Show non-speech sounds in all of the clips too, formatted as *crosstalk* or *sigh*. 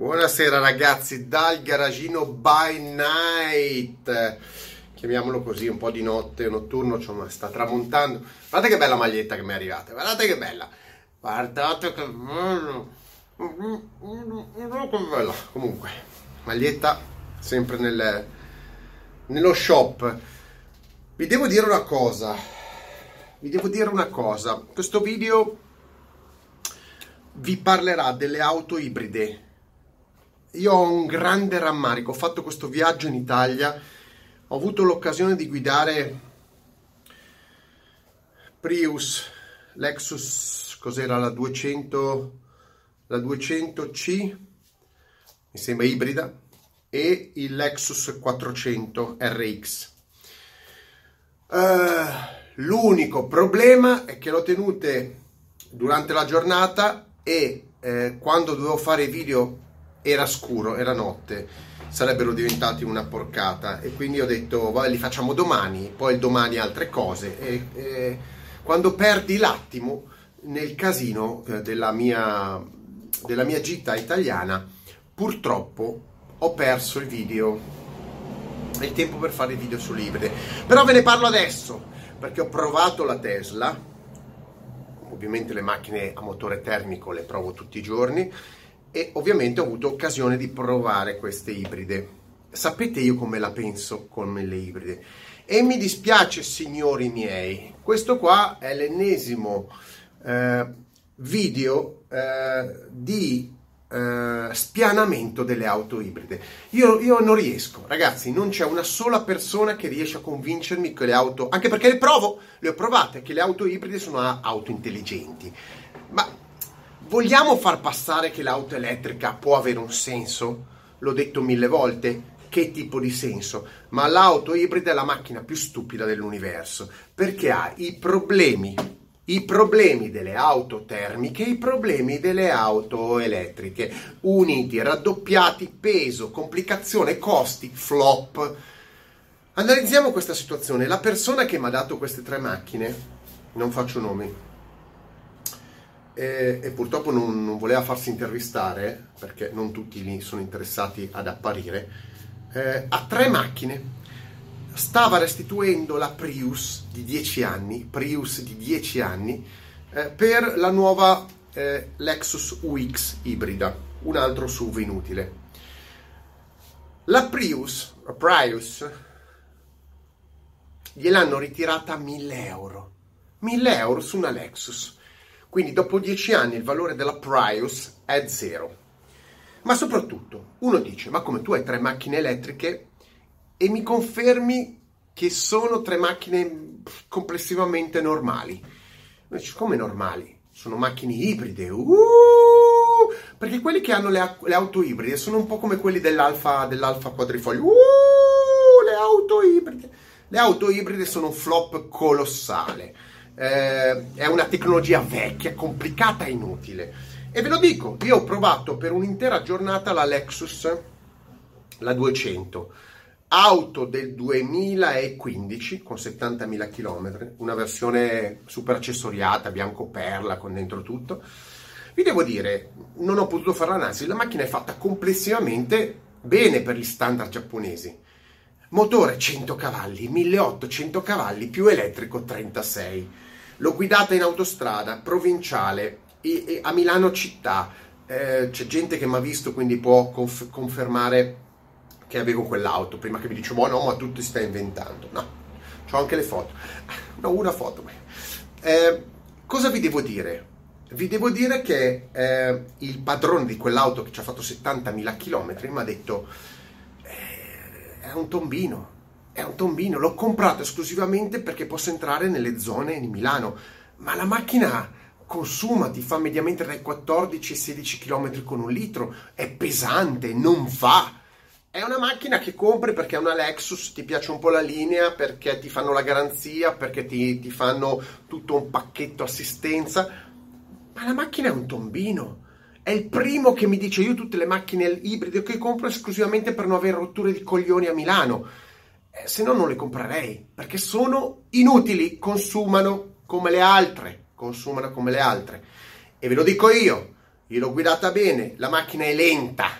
Buonasera ragazzi dal garagino by night, chiamiamolo così, un po' di notte, notturno, cioè, sta tramontando. Guardate che bella maglietta che mi è arrivata, guardate che bella, guardate che bella, che bella. Comunque, maglietta sempre nel, nello shop. Vi devo dire una cosa, vi devo dire una cosa, questo video vi parlerà delle auto ibride io ho un grande rammarico, ho fatto questo viaggio in Italia, ho avuto l'occasione di guidare Prius, Lexus, cos'era la 200, la 200C, mi sembra ibrida, e il Lexus 400 RX. Uh, l'unico problema è che l'ho tenute durante la giornata e eh, quando dovevo fare video era scuro, era notte, sarebbero diventati una porcata. E quindi ho detto vai, li facciamo domani, poi domani altre cose. E, e quando perdi l'attimo nel casino eh, della mia, della mia gita italiana purtroppo ho perso il video. È il tempo per fare i video sulle ibride però ve ne parlo adesso perché ho provato la Tesla. Ovviamente le macchine a motore termico le provo tutti i giorni e ovviamente ho avuto occasione di provare queste ibride. Sapete io come la penso con le ibride? E mi dispiace, signori miei, questo qua è l'ennesimo eh, video eh, di eh, spianamento delle auto ibride. Io, io, non riesco, ragazzi, non c'è una sola persona che riesce a convincermi che le auto, anche perché le provo, le ho provate, che le auto ibride sono auto intelligenti. Ma Vogliamo far passare che l'auto elettrica può avere un senso? L'ho detto mille volte. Che tipo di senso? Ma l'auto ibrida è la macchina più stupida dell'universo perché ha i problemi, i problemi delle auto termiche e i problemi delle auto elettriche uniti, raddoppiati, peso, complicazione, costi, flop. Analizziamo questa situazione. La persona che mi ha dato queste tre macchine, non faccio nomi, e, e purtroppo non, non, voleva farsi intervistare, perché non tutti lì sono interessati ad apparire, eh, ha tre macchine. Stava restituendo la Prius di 10 anni, Prius di 10 anni, eh, per la nuova eh, Lexus UX ibrida, un altro SUV inutile. La Prius, la Prius gliel'hanno ritirata a 1000 euro. 1000 euro su una Lexus. Quindi dopo dieci anni il valore della Prius è zero. Ma soprattutto, uno dice, ma come tu hai tre macchine elettriche e mi confermi che sono tre macchine complessivamente normali. Dice, come normali? Sono macchine ibride. Uh! Perché quelli che hanno le, le, auto ibride sono un po' come quelli dell'Alfa, dell'Alfa quadrifoglio. Uh! Le auto ibride. Le auto ibride sono un flop colossale eh, è una tecnologia vecchia, complicata e inutile. E ve lo dico, io ho provato per un'intera giornata la Lexus, la 200, auto del 2015 con 70.000 km, una versione super accessoriata, bianco perla con dentro tutto. Vi devo dire, non ho potuto fare l'analisi, la macchina è fatta complessivamente bene per gli standard giapponesi. Motore 100 cavalli, 1800 cavalli più elettrico 36 L'ho guidata in autostrada, provinciale, e, e a Milano città. Eh, c'è gente che mi ha visto, quindi può conf- confermare che avevo quell'auto. Prima che mi dice, oh no, ma tu ti stai inventando. No, ho anche le foto. *laughs* No, una foto. Eh, cosa vi devo dire? Vi devo dire che eh, il padrone di quell'auto che ci ha fatto 70.000 km mi ha detto eh, è un tombino, è un tombino, l'ho comprato esclusivamente perché posso entrare nelle zone di Milano, ma la macchina consuma, ti fa mediamente dai 14 ai 16 km con un litro, è pesante, non fa. È una macchina che compri perché è una Lexus, ti piace un po' la linea, perché ti fanno la garanzia, perché ti, ti fanno tutto un pacchetto assistenza, ma la macchina è un tombino. È il primo che mi dice io tutte le macchine ibride che compro esclusivamente per non avere rotture di coglioni a Milano eh, se no non le comprerei, perché sono inutili, consumano come le altre, consumano come le altre. E ve lo dico io, io l'ho guidata bene, la macchina è lenta,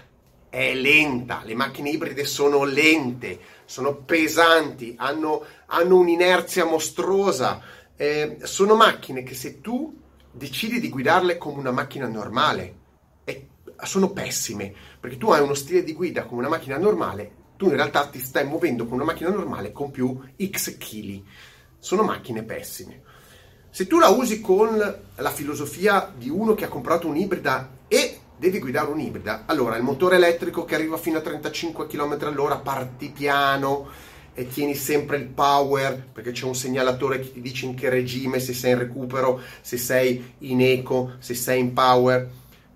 è lenta, le macchine ibride sono lente, sono pesanti, hanno, hanno un'inerzia mostruosa, eh, sono macchine che se tu decidi di guidarle come una macchina normale, sono pessime, perché tu hai uno stile di guida come una macchina normale, tu in realtà ti stai muovendo con una macchina normale con più X kg. Sono macchine pessime. Se tu la usi con la filosofia di uno che ha comprato un'ibrida e devi guidare un'ibrida, allora il motore elettrico che arriva fino a 35 km all'ora, parti piano e tieni sempre il power perché c'è un segnalatore che ti dice in che regime, se sei in recupero, se sei in eco, se sei in power.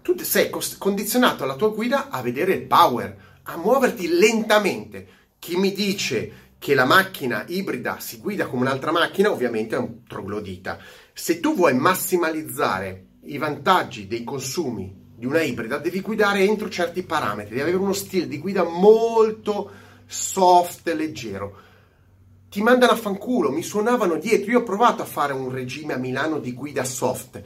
Tu sei condizionato alla tua guida a vedere il power, a muoverti lentamente. Chi mi dice che la macchina ibrida si guida come un'altra macchina, ovviamente è un troglodita. Se tu vuoi massimalizzare i vantaggi dei consumi di una ibrida, devi guidare entro certi parametri, devi avere uno stile di guida molto soft e leggero. Ti mandano a fanculo, mi suonavano dietro. Io ho provato a fare un regime a Milano di guida soft.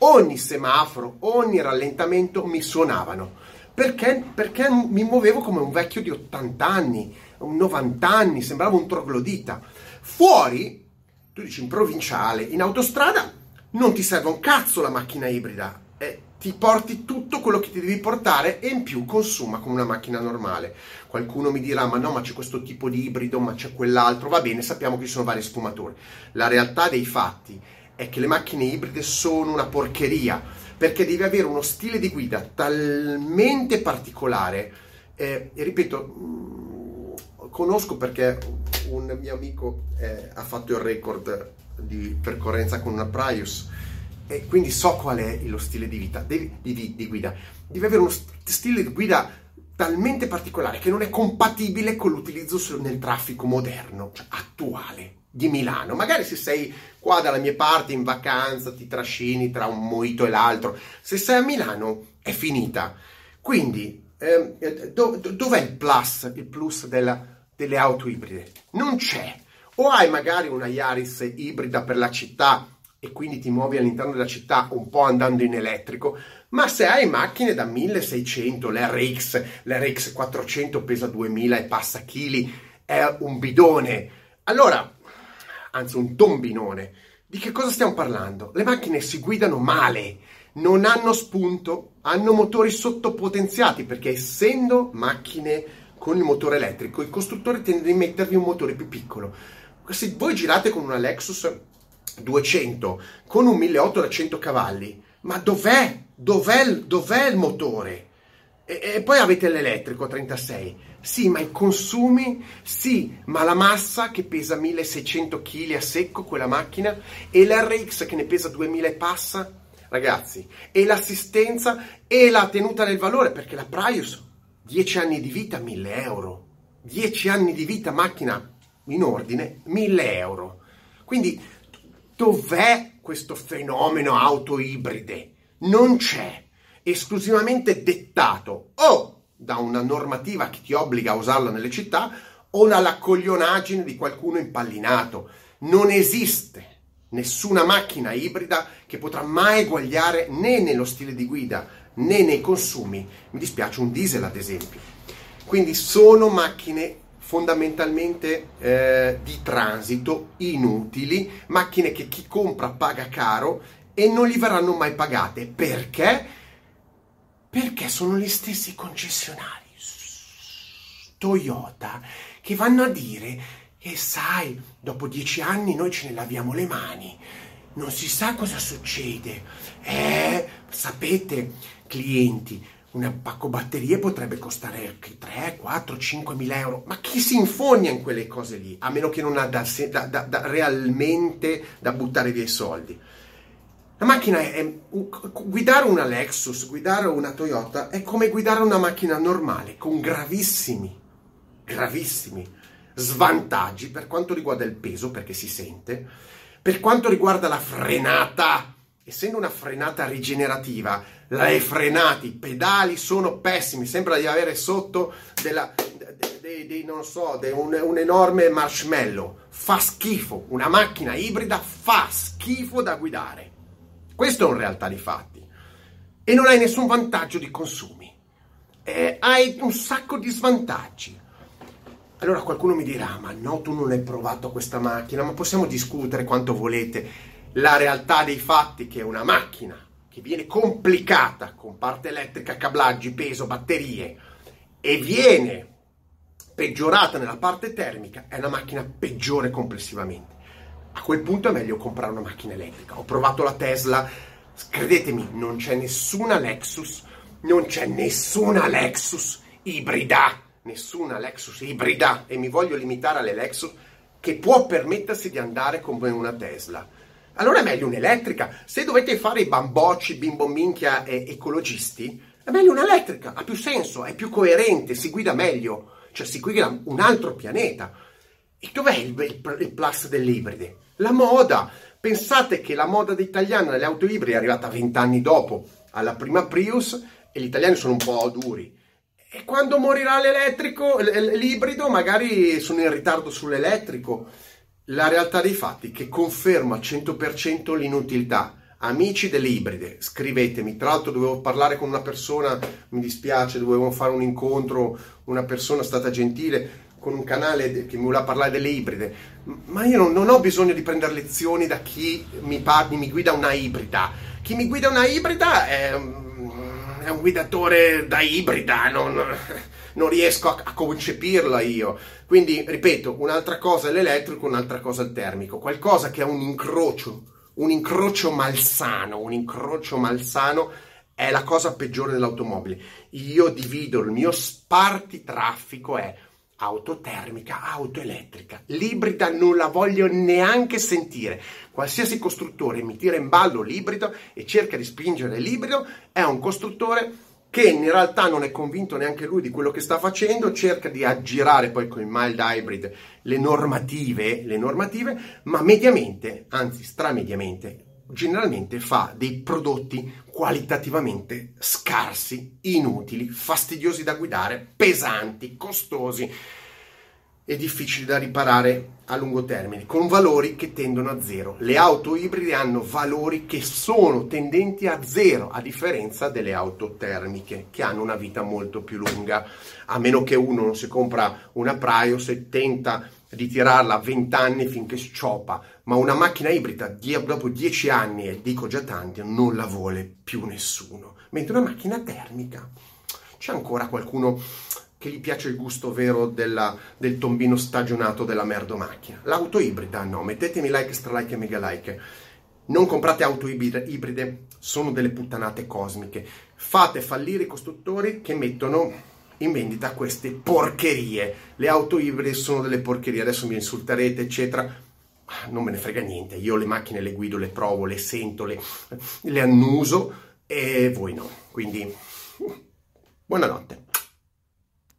Ogni semaforo, ogni rallentamento mi suonavano. Perché? Perché mi muovevo come un vecchio di 80 anni 90 anni, sembrava un troglodita. Fuori, tu dici in provinciale, in autostrada, non ti serve un cazzo la macchina ibrida. Eh, ti porti tutto quello che ti devi portare e in più consuma come una macchina normale. Qualcuno mi dirà: Ma no, ma c'è questo tipo di ibrido, ma c'è quell'altro. Va bene, sappiamo che ci sono vari sfumatori. La realtà dei fatti è che le macchine ibride sono una porcheria perché devi avere uno stile di guida talmente particolare. Eh, e ripeto, conosco perché un mio amico eh, ha fatto il record di percorrenza con una Prius e quindi so qual è lo stile di vita, di, di, di guida. Devi avere uno stile di guida talmente particolare che non è compatibile con l'utilizzo nel traffico moderno, cioè attuale di Milano. Magari se sei qua dalla mia parte in vacanza, ti trascini tra un moito e l'altro. Se sei a Milano è finita. Quindi eh, do, dov'è il plus, il plus della, delle auto ibride. Non c'è. O hai magari una Yaris ibrida per la città e quindi ti muovi all'interno della città un po' andando in elettrico, ma se hai macchine da 1600, l'RX, l'RX 400 pesa 2000 e passa chili, è un bidone. Allora, anzi un tombinone. Di che cosa stiamo parlando? Le macchine si guidano male, non hanno spunto, hanno motori sottopotenziati perché essendo macchine con il motore elettrico, il costruttore tende a mettervi un motore più piccolo. Se voi girate con una Lexus 200 con un 1800 da 100 cavalli, ma dov'è? Dov'è, dov'è il motore? E, poi avete l'elettrico 36. Sì, ma i consumi? Sì, ma la massa che pesa 1600 kg a secco, quella macchina, e l'RX che ne pesa 2000 e passa? Ragazzi, e l'assistenza e la tenuta del valore, perché la Prius 10 anni di vita 1000 euro, 10 anni di vita macchina in ordine 1000 euro. Quindi dov'è questo fenomeno auto ibride? Non c'è, esclusivamente dettato o da una normativa che ti obbliga a usarla nelle città o dalla coglionaggine di qualcuno impallinato. Non esiste nessuna macchina ibrida che potrà mai eguagliare né nello stile di guida né nei consumi. Mi dispiace un diesel ad esempio. Quindi sono macchine fondamentalmente eh, di transito inutili, macchine che chi compra paga caro e non gli verranno mai pagate. Perché? Perché sono gli stessi concessionari Toyota che vanno a dire che sai, dopo dieci anni noi ce ne laviamo le mani, non si sa cosa succede. Eh, sapete, clienti, un pacco batterie potrebbe costare 3, 4, 5 mila euro, ma chi si infogna in quelle cose lì, a meno che non ha da, da, da realmente da buttare via i soldi. La macchina è, guidare una Lexus, guidare una Toyota è come guidare una macchina normale, con gravissimi, gravissimi svantaggi per quanto riguarda il peso, perché si sente, per quanto riguarda la frenata, essendo una frenata rigenerativa, le frenate, i pedali sono pessimi, sembra di avere sotto della, dei, dei, non so, de un, un, enorme marshmallow. Fa schifo, una macchina ibrida fa schifo da guidare. Questo è un realtà di fatti. E non hai nessun vantaggio di consumi. eh, hai un sacco di svantaggi. Allora qualcuno mi dirà, ma no, tu non hai provato questa macchina, ma possiamo discutere quanto volete. La realtà dei fatti è che una macchina che viene complicata con parte elettrica, cablaggi, peso, batterie e viene peggiorata nella parte termica è una macchina peggiore complessivamente. A quel punto è meglio comprare una macchina elettrica. Ho provato la Tesla, credetemi, non c'è nessuna Lexus, non c'è nessuna Lexus ibrida, nessuna Lexus ibrida e mi voglio limitare alle Lexus che può permettersi di andare come una Tesla. Allora è meglio un'elettrica. Se dovete fare i bambocci, bimbo minchia e ecologisti, è meglio un'elettrica, ha più senso, è più coerente, si guida meglio, cioè si guida un altro pianeta. E dov'è il, il, il plus delle ibride? La moda. Pensate che la moda italiana delle auto ibride è arrivata vent'anni dopo alla prima Prius e gli italiani sono un po' duri. E quando morirà l'elettrico, l'ibrido, magari sono in ritardo sull'elettrico. La realtà dei fatti che conferma al 100% l'inutiltà. Amici delle ibride, scrivetemi. Tra l'altro dovevo parlare con una persona, mi dispiace, dovevo fare un incontro, una persona è stata gentile con un canale che mi voleva parlare delle ibride, ma io non, non ho bisogno di prendere lezioni da chi mi, parli, mi guida una ibrida. Chi mi guida una ibrida è, è un guidatore da ibrida, non, non riesco a, a, concepirla io. Quindi, ripeto, un'altra cosa è l'elettrico, un'altra cosa è il termico, qualcosa che ha un incrocio, un incrocio malsano, un incrocio malsano è la cosa peggiore dell'automobile. Io divido il mio spartitraffico è auto termica, auto elettrica. L'ibrida non la voglio neanche sentire. Qualsiasi costruttore mi tira in ballo l'ibrido e cerca di spingere l'ibrido è un costruttore che in realtà non è convinto neanche lui di quello che sta facendo, cerca di aggirare poi con il mild hybrid le normative, le normative, ma mediamente, anzi stramediamente, generalmente fa dei prodotti qualitativamente scarsi, inutili, fastidiosi da guidare, pesanti, costosi e difficili da riparare a lungo termine, con valori che tendono a zero. Le auto ibride hanno valori che sono tendenti a zero, a differenza delle auto termiche, che hanno una vita molto più lunga, a meno che uno non si compra una Prius e tenta di tirarla a 20 anni finché scioppa, ma una macchina ibrida dopo 10 anni, e dico già tanti, non la vuole più nessuno. Mentre una macchina termica, c'è ancora qualcuno che gli piace il gusto vero della, del tombino stagionato della merdo macchina. L'auto ibrida no, mettetemi like, stra like e mega like. Non comprate auto ibride, sono delle puttanate cosmiche. Fate fallire i costruttori che mettono in vendita queste porcherie. Le auto ibride sono delle porcherie, adesso mi insulterete, eccetera. Non me ne frega niente, io le macchine le guido, le provo, le sento, le, le annuso e voi no. Quindi, *laughs* buonanotte.